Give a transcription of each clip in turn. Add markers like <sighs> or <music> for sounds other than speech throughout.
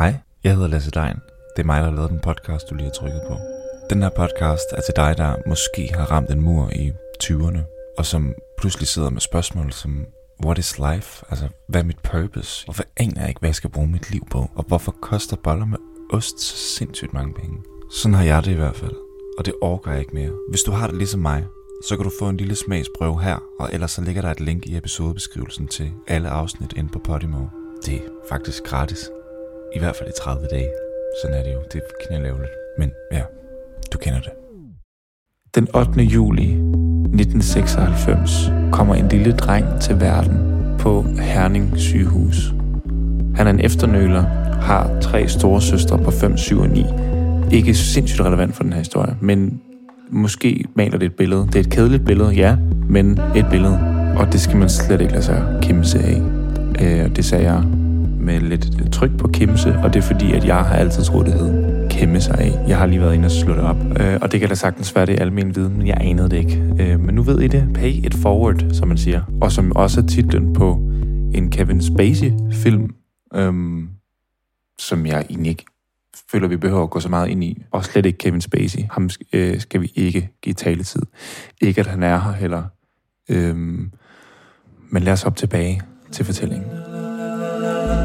Hej, jeg hedder Lasse Dein. Det er mig, der har lavet den podcast, du lige har trykket på. Den her podcast er til dig, der måske har ramt en mur i 20'erne, og som pludselig sidder med spørgsmål som, what is life? Altså, hvad er mit purpose? Hvorfor aner jeg ikke, hvad jeg skal bruge mit liv på? Og hvorfor koster boller med ost så sindssygt mange penge? Sådan har jeg det i hvert fald, og det overgår jeg ikke mere. Hvis du har det ligesom mig, så kan du få en lille smagsprøve her, og ellers så ligger der et link i episodebeskrivelsen til alle afsnit inde på Podimo. Det er faktisk gratis. I hvert fald i 30 dage. Sådan er det jo. Det er knælavligt. Men ja, du kender det. Den 8. juli 1996 kommer en lille dreng til verden på Herning sygehus. Han er en efternøler, har tre store søstre på 5, 7 og 9. Ikke sindssygt relevant for den her historie, men måske maler det et billede. Det er et kedeligt billede, ja, men et billede. Og det skal man slet ikke lade sig kimse af. Øh, det sagde jeg med lidt tryk på kimse, og det er fordi, at jeg har altid troet, det hed kæmme sig af. Jeg har lige været inde og slå det op, øh, og det kan da sagtens være det almindelige viden, men jeg anede det ikke. Øh, men nu ved I det. Pay it forward, som man siger. Og som også er titlen på en Kevin Spacey-film, øh, som jeg egentlig ikke føler, vi behøver at gå så meget ind i. Og slet ikke Kevin Spacey. Ham øh, skal vi ikke give taletid. Ikke, at han er her heller. Øh, men lad os op tilbage til fortællingen.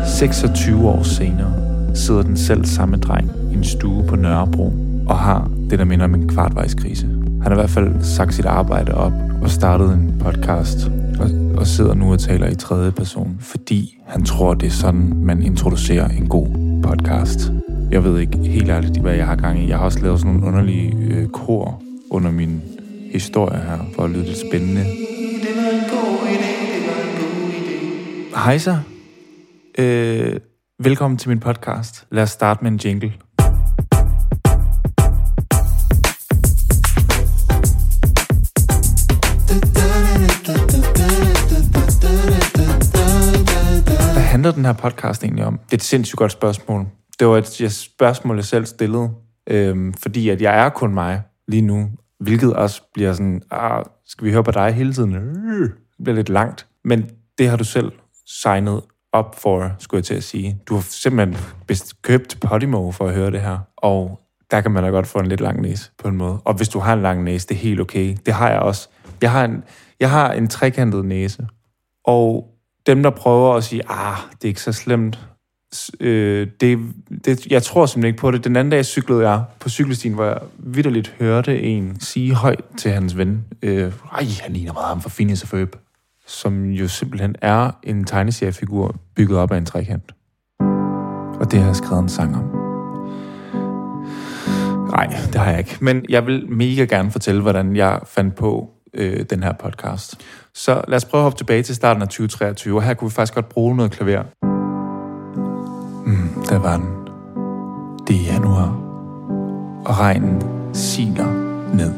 26 år senere sidder den selv samme dreng i en stue på Nørrebro og har det, der minder om en kvartvejskrise. Han har i hvert fald sagt sit arbejde op og startet en podcast og, og sidder nu og taler i tredje person, fordi han tror, det er sådan, man introducerer en god podcast. Jeg ved ikke helt ærligt, hvad jeg har gang i. Jeg har også lavet sådan nogle underlige øh, kor under min historie her, for at lyde lidt spændende. Hej så. Øh, velkommen til min podcast. Lad os starte med en jingle. Hvad handler den her podcast egentlig om? Det er et sindssygt godt spørgsmål. Det var et spørgsmål, jeg selv stillede, øhm, fordi at jeg er kun mig lige nu, hvilket også bliver sådan, ah, skal vi høre på dig hele tiden? Øh, det bliver lidt langt. Men det har du selv signet up for, skulle jeg til at sige. Du har simpelthen købt Podimo for at høre det her, og der kan man da godt få en lidt lang næse på en måde. Og hvis du har en lang næse, det er helt okay. Det har jeg også. Jeg har en, jeg har en trekantet næse, og dem, der prøver at sige, ah, det er ikke så slemt, øh, det, det, jeg tror simpelthen ikke på det. Den anden dag cyklede jeg på cykelstien, hvor jeg vidderligt hørte en sige højt til hans ven, øh, ej, han ligner meget ham for Phineas og Ferb som jo simpelthen er en tegneseriefigur bygget op af en trekant. Og det har jeg skrevet en sang om. Nej, det har jeg ikke. Men jeg vil mega gerne fortælle, hvordan jeg fandt på øh, den her podcast. Så lad os prøve at hoppe tilbage til starten af 2023, og her kunne vi faktisk godt bruge noget klaver. Mm, der var den. Det er januar, og regnen siler ned,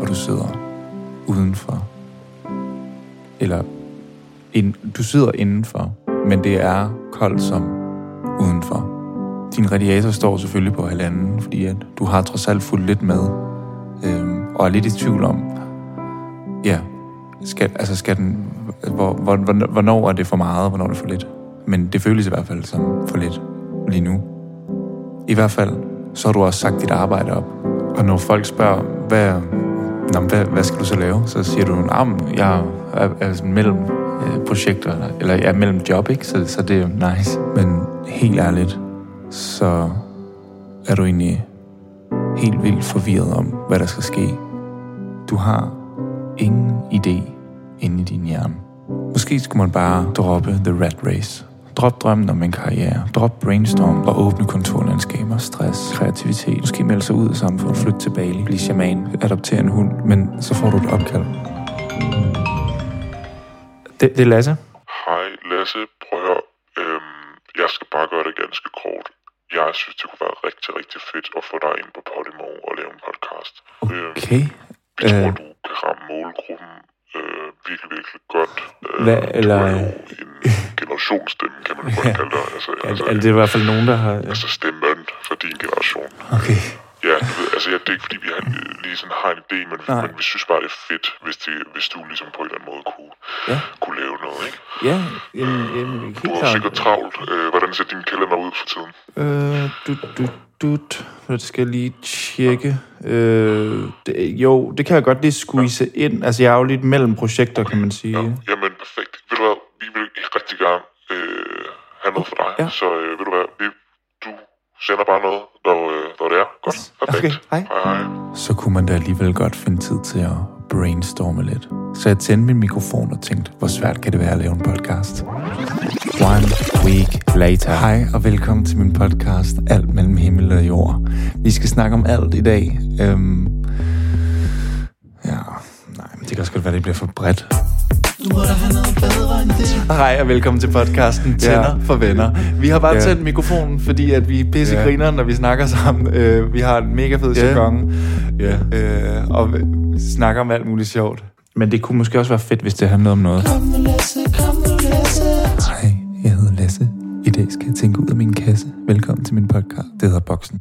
og du sidder udenfor eller ind, du sidder indenfor, men det er koldt som udenfor. Din radiator står selvfølgelig på halvanden, fordi at du har trods alt fuldt lidt med, øhm, og er lidt i tvivl om, ja, skal, altså skal den, hvor, hvor, hvornår er det for meget, og hvornår er det for lidt. Men det føles i hvert fald som for lidt lige nu. I hvert fald, så har du også sagt dit arbejde op. Og når folk spørger, hvad, Nå, hvad, hvad skal du så lave? Så siger du, at jeg er, er mellem øh, projekter, eller, eller jeg er mellem job, ikke? Så, så det er nice. Men helt ærligt, så er du egentlig helt vildt forvirret om, hvad der skal ske. Du har ingen idé inde i din hjerne. Måske skulle man bare droppe The Rat Race Drop drømmen om en karriere. Drop brainstorm og åbne kontorlandskaber. Stress, kreativitet. Måske melde sig ud af samfundet. Flytte til Bali. Blive shaman. Adoptere en hund. Men så får du et opkald. Det, det er Lasse. Hej Lasse. Prøv at høre. Øhm, jeg skal bare gøre det ganske kort. Jeg synes, det kunne være rigtig, rigtig fedt at få dig ind på Podimo og lave en podcast. Okay. Øhm, vi tror, øh... du kan ramme målgruppen øh, virkelig, virkelig godt. Øh, Hvad, eller... Du er jo en generationsstemme, kan man godt kalde det. Altså, er, altså, er det i hvert fald nogen, der har... Altså stemmen for din generation. Okay. Ja, du altså ja, det er ikke fordi, vi har, lige sådan har en idé, men, men vi synes bare, det er fedt, hvis, det, hvis du ligesom på en eller anden måde kunne Ja. kunne lave noget, ikke? Ja, jamen, Du helt er klart. sikkert travlt. Øh, hvordan ser din kalender ud for tiden? Øh, du, du, du, det skal jeg lige tjekke. Øh, det, jo, det kan jeg godt lige squeeze ind. Altså, jeg er jo lidt mellem projekter, kan man sige. Ja. Jamen, perfekt. Ved du hvad, vi vil rigtig gerne øh, have noget for dig. Ja. Så øh, ved du hvad, vi, du sender bare noget, når, øh, når det er. Godt, perfekt. Okay, hej. Hej, hej. Så kunne man da alligevel godt finde tid til at brainstorme lidt. Så jeg tændte min mikrofon og tænkte, hvor svært kan det være at lave en podcast? One week later. Hej og velkommen til min podcast, Alt mellem himmel og jord. Vi skal snakke om alt i dag. Øhm, ja, nej, men det kan også godt være, det bliver for bredt. Hej og velkommen til podcasten Tænder ja. for venner. Vi har bare Ja. tændt mikrofonen, fordi at vi er pisse Ja. griner, når vi snakker sammen. Øh, vi har en mega fed Ja. jargon, Ja. øh, og snakker om alt muligt sjovt. Men det kunne måske også være fedt, hvis det handlede om noget. Hej, jeg hedder Lasse. I dag skal jeg tænke ud af min kasse. Velkommen til min podcast. Det hedder Boksen.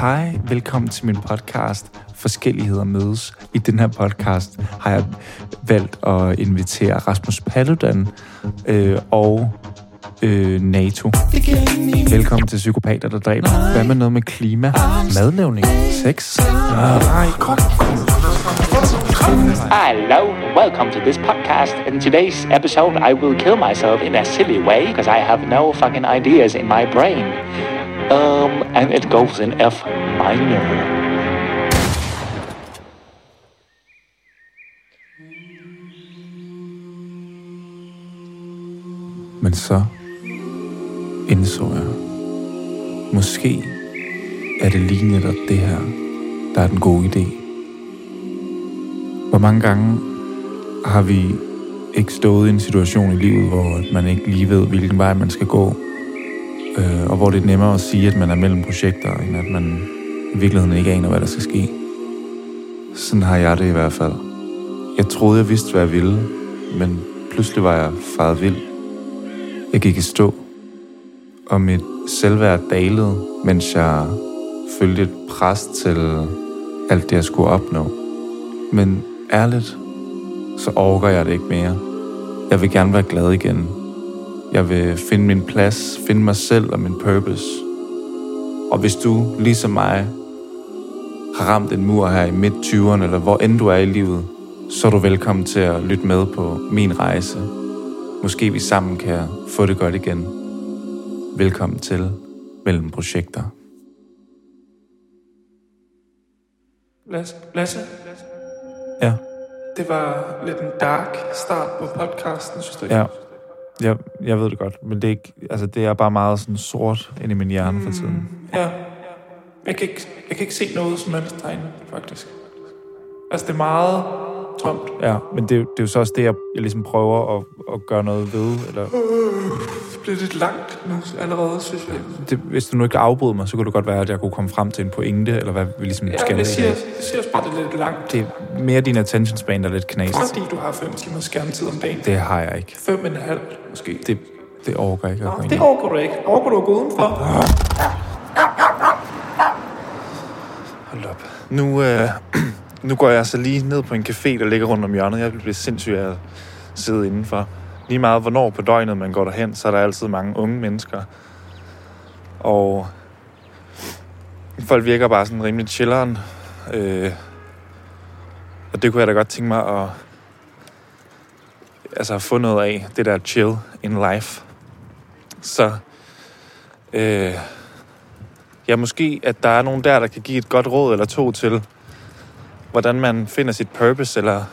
Hej, velkommen til min podcast. Forskelligheder mødes. I den her podcast har jeg valgt at invitere Rasmus Paludan øh, og øh, NATO. Velkommen til Psykopater, der dræber. Hvad med noget med klima, madlavning, sex? Nej, kom. Hello, welcome to this podcast. In today's episode, I will kill myself in a silly way because I have no fucking ideas in my brain. Um, and it goes in F minor. Men så indså jeg, måske er det lige netop det her, der er den gode idé. Hvor mange gange har vi ikke stået i en situation i livet, hvor man ikke lige ved, hvilken vej man skal gå, øh, og hvor det er nemmere at sige, at man er mellem projekter, end at man i virkeligheden ikke aner, hvad der skal ske. Sådan har jeg det i hvert fald. Jeg troede, jeg vidste, hvad jeg ville, men pludselig var jeg faret vild. Jeg gik i stå, og mit selvværd dalede, mens jeg følte et pres til alt det, jeg skulle opnå. Men ærligt, så overgår jeg det ikke mere. Jeg vil gerne være glad igen. Jeg vil finde min plads, finde mig selv og min purpose. Og hvis du, ligesom mig, har ramt en mur her i midt 20'erne, eller hvor end du er i livet, så er du velkommen til at lytte med på min rejse. Måske vi sammen kan få det godt igen. Velkommen til Mellem Projekter. Lasse, Lasse, Ja, det var lidt en dark start på podcasten, synes du ikke? ja. Jeg, jeg ved det godt, men det er, ikke, altså det er bare meget sådan sort inde i min hjerne for tiden. ja. Jeg kan, ikke, jeg kan ikke se noget som helst tegn, faktisk. Altså, det er meget tomt. Ja, men det, er jo- det er jo så også det, jeg, jeg ligesom prøver at, at gøre noget ved. Eller, Det bliver lidt langt nu allerede, synes jeg. det, hvis du nu ikke afbryder mig, så kunne det godt være, at jeg kunne komme frem til en pointe, eller hvad vi ligesom Ja, skal. jeg i siger, jeg siger også bare, det er lidt langt. Det er mere din attention span, der er lidt knast. Fordi du har fem timer skærmtid om dagen. Det har jeg ikke. Fem og en halv, måske. Det, det overgår jeg ikke ind Det i. overgår du ikke. Overgår du at gå udenfor? Hold op. Nu, øh, <clears throat> nu går jeg så lige ned på en café, der ligger rundt om hjørnet. Jeg vil blive sindssyg af at sidde indenfor. Lige meget hvornår på døgnet man går derhen, så er der altid mange unge mennesker. Og folk virker bare sådan rimelig chilleren. Øh, og det kunne jeg da godt tænke mig at altså, få noget af. Det der chill in life. Så øh, ja, måske, at der er nogen der, der kan give et godt råd eller to til, hvordan man finder sit purpose, eller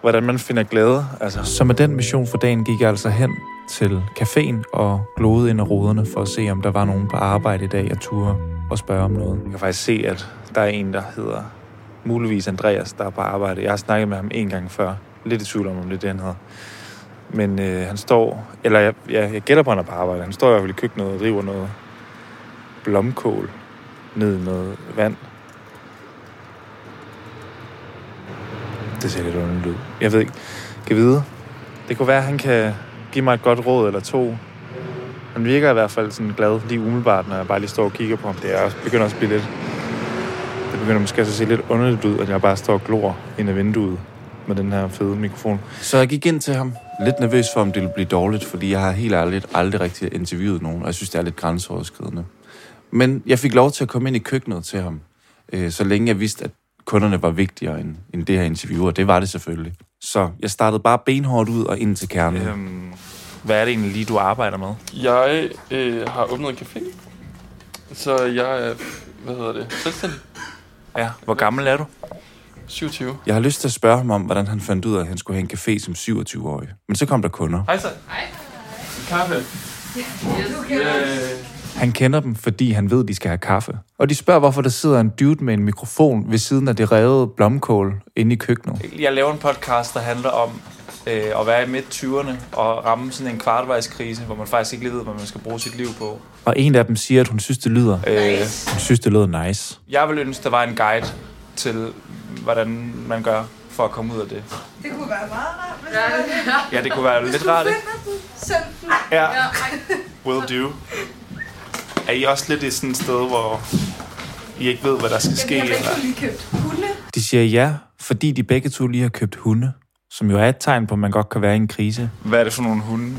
hvordan man finder glæde. Altså. Så med den mission for dagen gik jeg altså hen til caféen og glodede ind af ruderne for at se, om der var nogen på arbejde i dag, jeg turde og spørge om noget. Jeg kan faktisk se, at der er en, der hedder muligvis Andreas, der er på arbejde. Jeg har snakket med ham en gang før. Lidt i tvivl om, om det er det, han hedder. Men øh, han står, eller jeg, jeg, jeg gætter på, at han er på arbejde. Han står i hvert fald i køkkenet og driver noget blomkål ned i noget vand. Det ser lidt underligt ud. Jeg ved ikke. Kan vide. Det kunne være, at han kan give mig et godt råd eller to. Han virker i hvert fald sådan glad lige umiddelbart, når jeg bare lige står og kigger på ham. Det er også, begynder også at blive lidt... Det begynder måske også at se lidt underligt ud, at jeg bare står og glor ind ad vinduet. med den her fede mikrofon. Så jeg gik ind til ham, lidt nervøs for, om det ville blive dårligt, fordi jeg har helt ærligt aldrig rigtig interviewet nogen, og jeg synes, det er lidt grænseoverskridende. Men jeg fik lov til at komme ind i køkkenet til ham, øh, så længe jeg vidste, at kunderne var vigtigere end, end det her interview, og det var det selvfølgelig. Så jeg startede bare benhårdt ud og ind til kernen. Øhm, hvad er det egentlig lige, du arbejder med? Jeg øh, har åbnet en café, så jeg er, hvad hedder det, selvstændig. Ja, hvor gammel er du? 27. Jeg har lyst til at spørge ham om, hvordan han fandt ud af, at han skulle have en café som 27-årig. Men så kom der kunder. Hej så. Hej. Kaffe. Øh, Han kender dem, fordi han ved, de skal have kaffe. Og de spørger, hvorfor der sidder en dude med en mikrofon ved siden af det revede blomkål inde i køkkenet. Jeg laver en podcast, der handler om øh, at være i midt-20'erne og ramme sådan en kvartvejskrise, hvor man faktisk ikke lige ved, hvad man skal bruge sit liv på. Og en af dem siger, at hun synes, det lyder. Øh, Hun synes, det lyder nice. jeg vil ønske, der var en guide til, hvordan man gør for at komme ud af det. Det kunne være meget rart, hvis ja, ja. Ja, det kunne være lidt rart, ikke? Send den. Ja. Ja, Will do. Er I også lidt i sådan et sted, hvor I ikke ved, hvad der skal ske? Jeg har Eller? lige købt hunde. De siger ja, fordi de begge to lige har købt hunde. Som jo er et tegn på, at man godt kan være i en krise. Hvad er det for nogle hunde?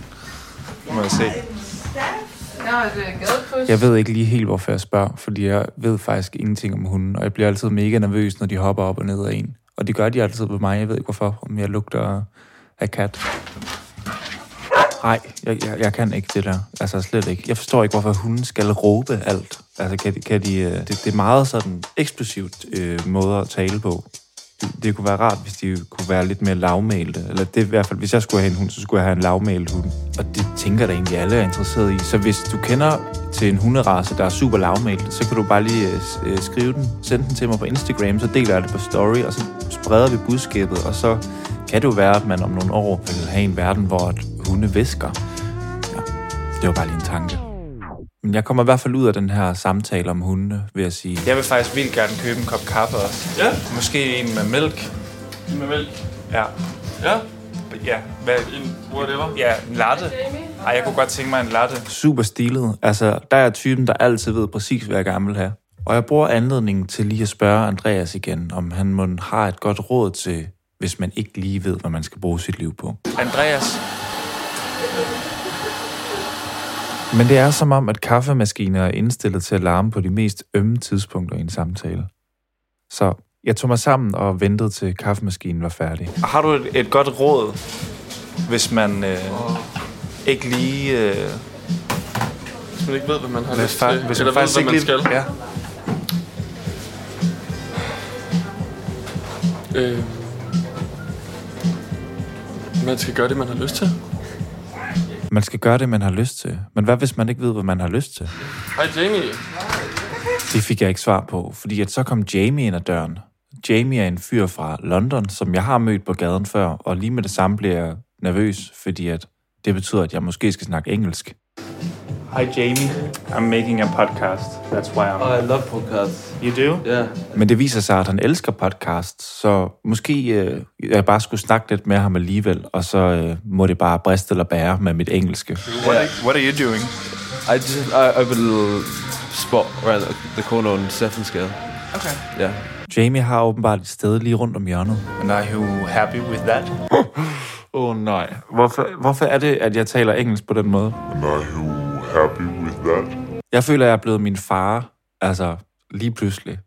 Må jeg se. Ja, det er gadekryds. Jeg ved ikke lige helt, hvorfor jeg spørger, fordi jeg ved faktisk ingenting om hunden, og jeg bliver altid mega nervøs, når de hopper op og ned af en. Og det gør de altid på mig. Jeg ved ikke hvorfor, om jeg lugter af kat. Nej, jeg, jeg, jeg kan ikke det der. Altså slet ikke. Jeg forstår ikke, hvorfor hunden skal råbe alt. Altså kan kan de, øh, det, det er meget sådan eksplosivt øh, måde at tale på. Det, det kunne være rart, hvis de kunne være lidt mere lavmælte. Eller det i hvert fald, hvis jeg skulle have en hund, så skulle jeg have en lavmælt hund. Og det tænker der egentlig, alle er interesseret i. Så hvis du kender til en hunderace, der er super lavmælt, så kan du bare lige øh, øh, skrive den, send den til mig på Instagram, så deler jeg det på story, og så spreder vi budskabet, og så kan det jo være, at man om nogle år vil have en verden, hvor at hunde væsker. Ja, det var bare lige en tanke. Men jeg kommer i hvert fald ud af den her samtale om hundene, vil jeg sige. Jeg vil faktisk vildt gerne købe en kop kaffe også. Ja. Måske en med mælk. med mælk. Ja. Ja. Ja, hvad? En whatever. Ja, en latte. Ej, jeg kunne godt tænke mig en latte. super stilet. Altså, der er typen, der altid ved præcis, hvad jeg gerne vil have. Og jeg bruger anledningen til lige at spørge Andreas igen, om han må har et godt råd til, hvis man ikke lige ved, hvad man skal bruge sit liv på. Andreas, Men det er som om, at kaffemaskiner er indstillet til at larme på de mest ømme tidspunkter i en samtale. Så jeg tog mig sammen og ventede til kaffemaskinen var færdig. har du et, et godt råd, hvis man øh, ikke lige... Øh, Hvis man ikke ved, hvad man har lyst til. hvis eller man faktisk ved, ikke hvad man lige... skal. Ja. Øh, man skal gøre det, man har lyst til. Man skal gøre det, man har lyst til. Men hvad hvis man ikke ved, hvad man har lyst til? Hej Jamie. Det fik jeg ikke svar på, fordi at så kom Jamie ind ad døren. Jamie er en fyr fra London, som jeg har mødt på gaden før, og lige med det samme bliver jeg nervøs, fordi at det betyder, at jeg måske skal snakke engelsk. Hi Jamie, I'm making a podcast. That's why I'm... Oh, I love podcasts. You do? Yeah. Men det viser sig, at han elsker podcast, så måske øh, jeg bare skulle snakke lidt med ham alligevel, og så øh, må det bare briste eller bære med mit engelske. What, are, what are you doing? I just I a little spot around the corner on Seven Scale. Okay. Yeah. Jamie har åbenbart et sted lige rundt om hjørnet. And are you happy with that? Åh <gasps> oh, nej. Hvorfor, hvorfor er det, at jeg taler engelsk på den måde? And are you happy with that? Jeg føler, at jeg er blevet min far, altså lige pludselig.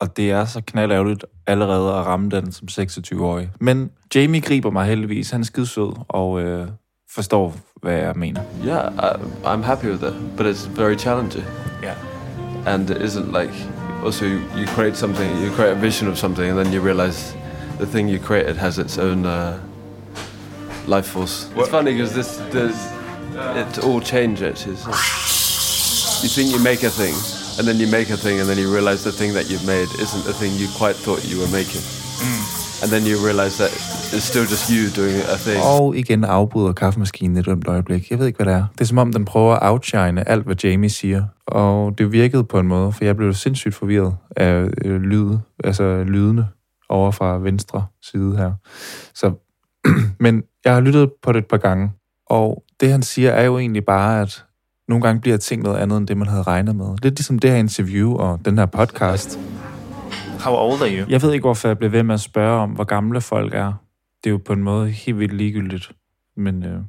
Og det er så knaldærgerligt allerede at ramme den som 26-årig. Men Jamie griber mig heldigvis. Han er skidesød og øh, forstår, hvad jeg mener. Yeah, I, I'm happy with it, but it's very challenging, Yeah. and it isn't like. Also, you, you create something, you create a vision of something, and then you realize the thing you created has its own uh, life force. It's funny because this, this, it all changes. It's, you think you make a thing, and then you make a thing, and then you realize the thing that you've made isn't the thing you quite thought you were making. And then you realize that it's still just you doing a thing. Og igen afbryder kaffemaskinen et ømt øjeblik. Jeg ved ikke, hvad det er. Det er som om, den prøver at outshine alt, hvad Jamie siger. Og det virkede på en måde, for jeg blev sindssygt forvirret af øh, lyd, altså lydene over fra venstre side her. Så, <clears throat> men jeg har lyttet på det et par gange, og det han siger er jo egentlig bare, at nogle gange bliver ting noget andet, end det man havde regnet med. Lidt ligesom det her interview og den her podcast. How old are you? Jeg ved ikke, hvorfor jeg blev ved med at spørge om, hvor gamle folk er. det er jo på en måde helt vildt ligegyldigt. Men øh,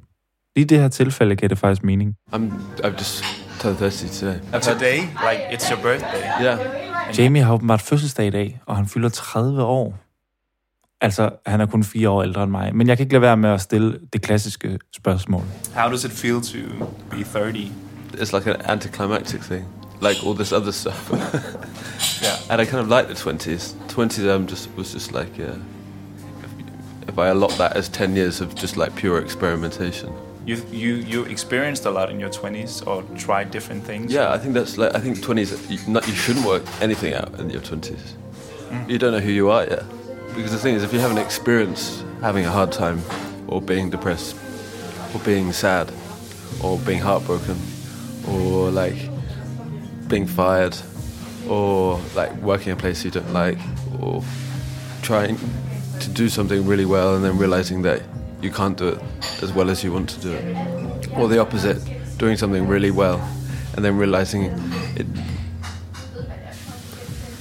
lige i det her tilfælde gav det faktisk mening. I'm I've just 30 today. Today, like it's your birthday. Yeah. Jamie har åbenbart fødselsdag i dag, og han fylder 30 år. Altså, han er kun fire år ældre end mig. Men jeg kan ikke lade være med at stille det klassiske spørgsmål. How does it feel to be 30? It's like an anticlimactic thing, like all this other stuff. <laughs> Yeah. and I kind of like the 20s. 20s I'm just was just like yeah. If, I allot that as 10 years of just like pure experimentation. You you you experienced a lot in your 20s or tried different things. Yeah, I think that's like I think 20s. You, not, you shouldn't work anything out in your 20s. You don't know who you are yet. Because the thing is, if you haven't experienced having a hard time, or being depressed, or being sad, or being heartbroken, or like being fired, or like working in a place you don't like, or trying to do something really well and then realizing that you can't do it as well as you want to do it, or the opposite, doing something really well and then realizing it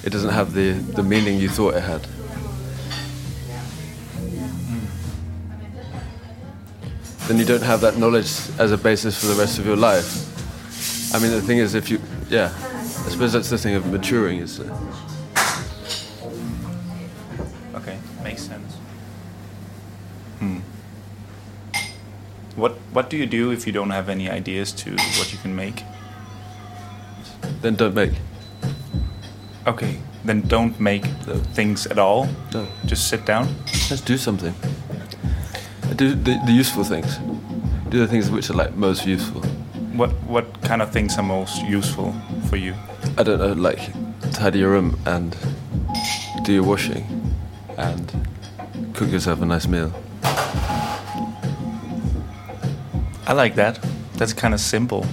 it doesn't have the, the meaning you thought it had. Then you don't have that knowledge as a basis for the rest of your life. I mean, the thing is, if you, yeah, I suppose that's the thing of maturing, is uh, Okay, makes sense. Hmm. What what do you do if you don't have any ideas to what you can make? then don't make. Okay, then don't make the things at all. No, Just sit down. just do something. Do the, the useful things. Do the things which are like most useful. What what kind of things are most useful for you? I don't know, like tidy your room and do your washing and cook yourself a nice meal. I like that. That's kind of simple.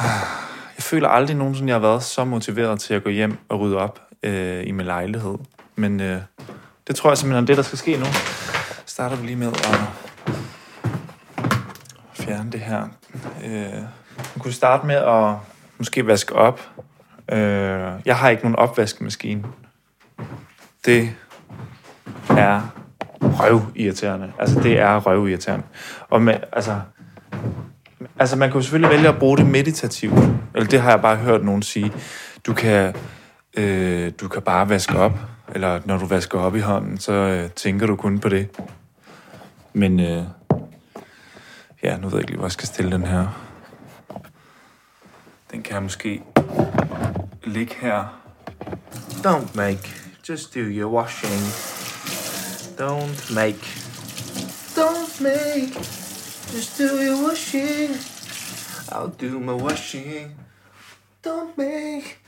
<sighs> Jeg føler aldrig nogensinde, jeg har været så motiveret til at gå hjem og rydde op øh, i min lejlighed. Men øh, det tror jeg simpelthen er det, der skal ske nu. Starter vi lige med at fjerne det her. Øh, man kunne starte med at måske vaske op. Øh, jeg har ikke nogen opvaskemaskine. Det er røvirriterende. Altså, det er røvirriterende. Og med, altså, Altså, man kan jo selvfølgelig vælge at bruge det meditativt. Eller det har jeg bare hørt nogen sige. Du kan, øh, du kan bare vaske op. Eller når du vasker op i hånden, så øh, tænker du kun på det. Men øh, ja, nu ved jeg ikke lige, hvor jeg skal stille den her. Den kan jeg måske ligge her. Don't make. Just do your washing. Don't make. Don't make. Just do your washing. I'll do my washing. Don't make.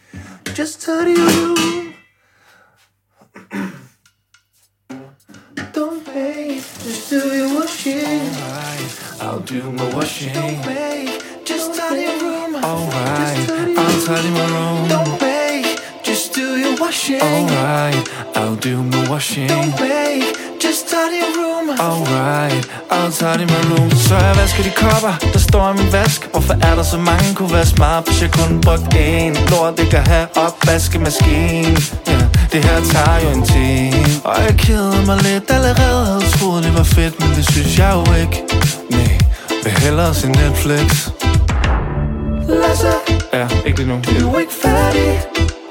Just tell your do my washing. Don't make. Just tidy your room. Alright, I'll tidy my room. Don't make. Just do your washing. Alright, I'll do my washing. Don't make. Just tidy your room. Alright, I'll tidy my room. Så jeg vasker de kopper, der står i min vask. Hvorfor er der så mange kunne være smart, hvis jeg kun brugte én? Lort, det kan have opvaskemaskine. Ja, det her tager jo en time. Og jeg keder mig lidt allerede. Havde troet, det var fedt, men det synes jeg jo ikke. Vil hellere se Netflix. Lasse, Ja, ikke lige nu. du er ikke færdig.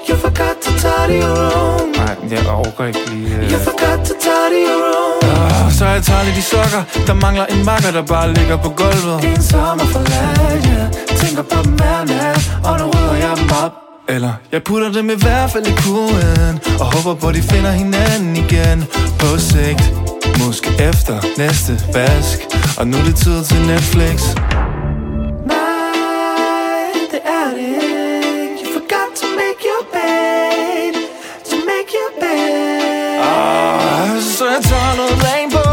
You forgot to tidy your room. Nej, jeg overgår ikke lige... Uh... You forgot to tidy your room. Oh, så jeg tager lidt de sokker. Der mangler en makker, der bare ligger på gulvet. En sommer for ja. Tænker på dem hver nat, og nu rydder jeg dem op. Eller jeg putter dem i hvert fald i kurven Og håber på, de finder hinanden igen På sigt Måske efter næste vask. Og nu er det tid til Netflix. Nej, det det ikke. You forgot to make your bed. To make your bed. Så jeg tager noget lag på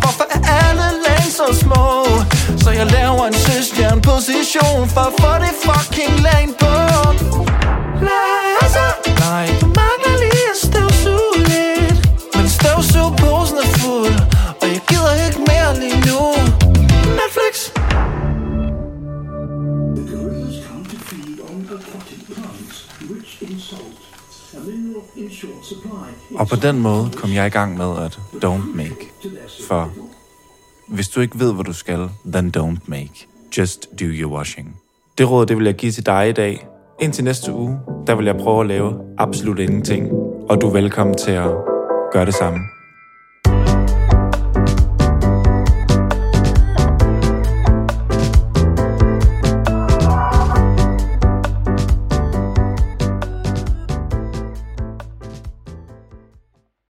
Hvorfor er alle lag så små? Så jeg laver en søstjern position For at få det fucking lag på Og på den måde kom jeg i gang med at don't make. For hvis du ikke ved, hvad du skal, then don't make. Just do your washing. Det råd, det vil jeg give til dig i dag. Indtil næste uge, der vil jeg prøve at lave absolut ingenting. Og du er velkommen til at gøre det samme.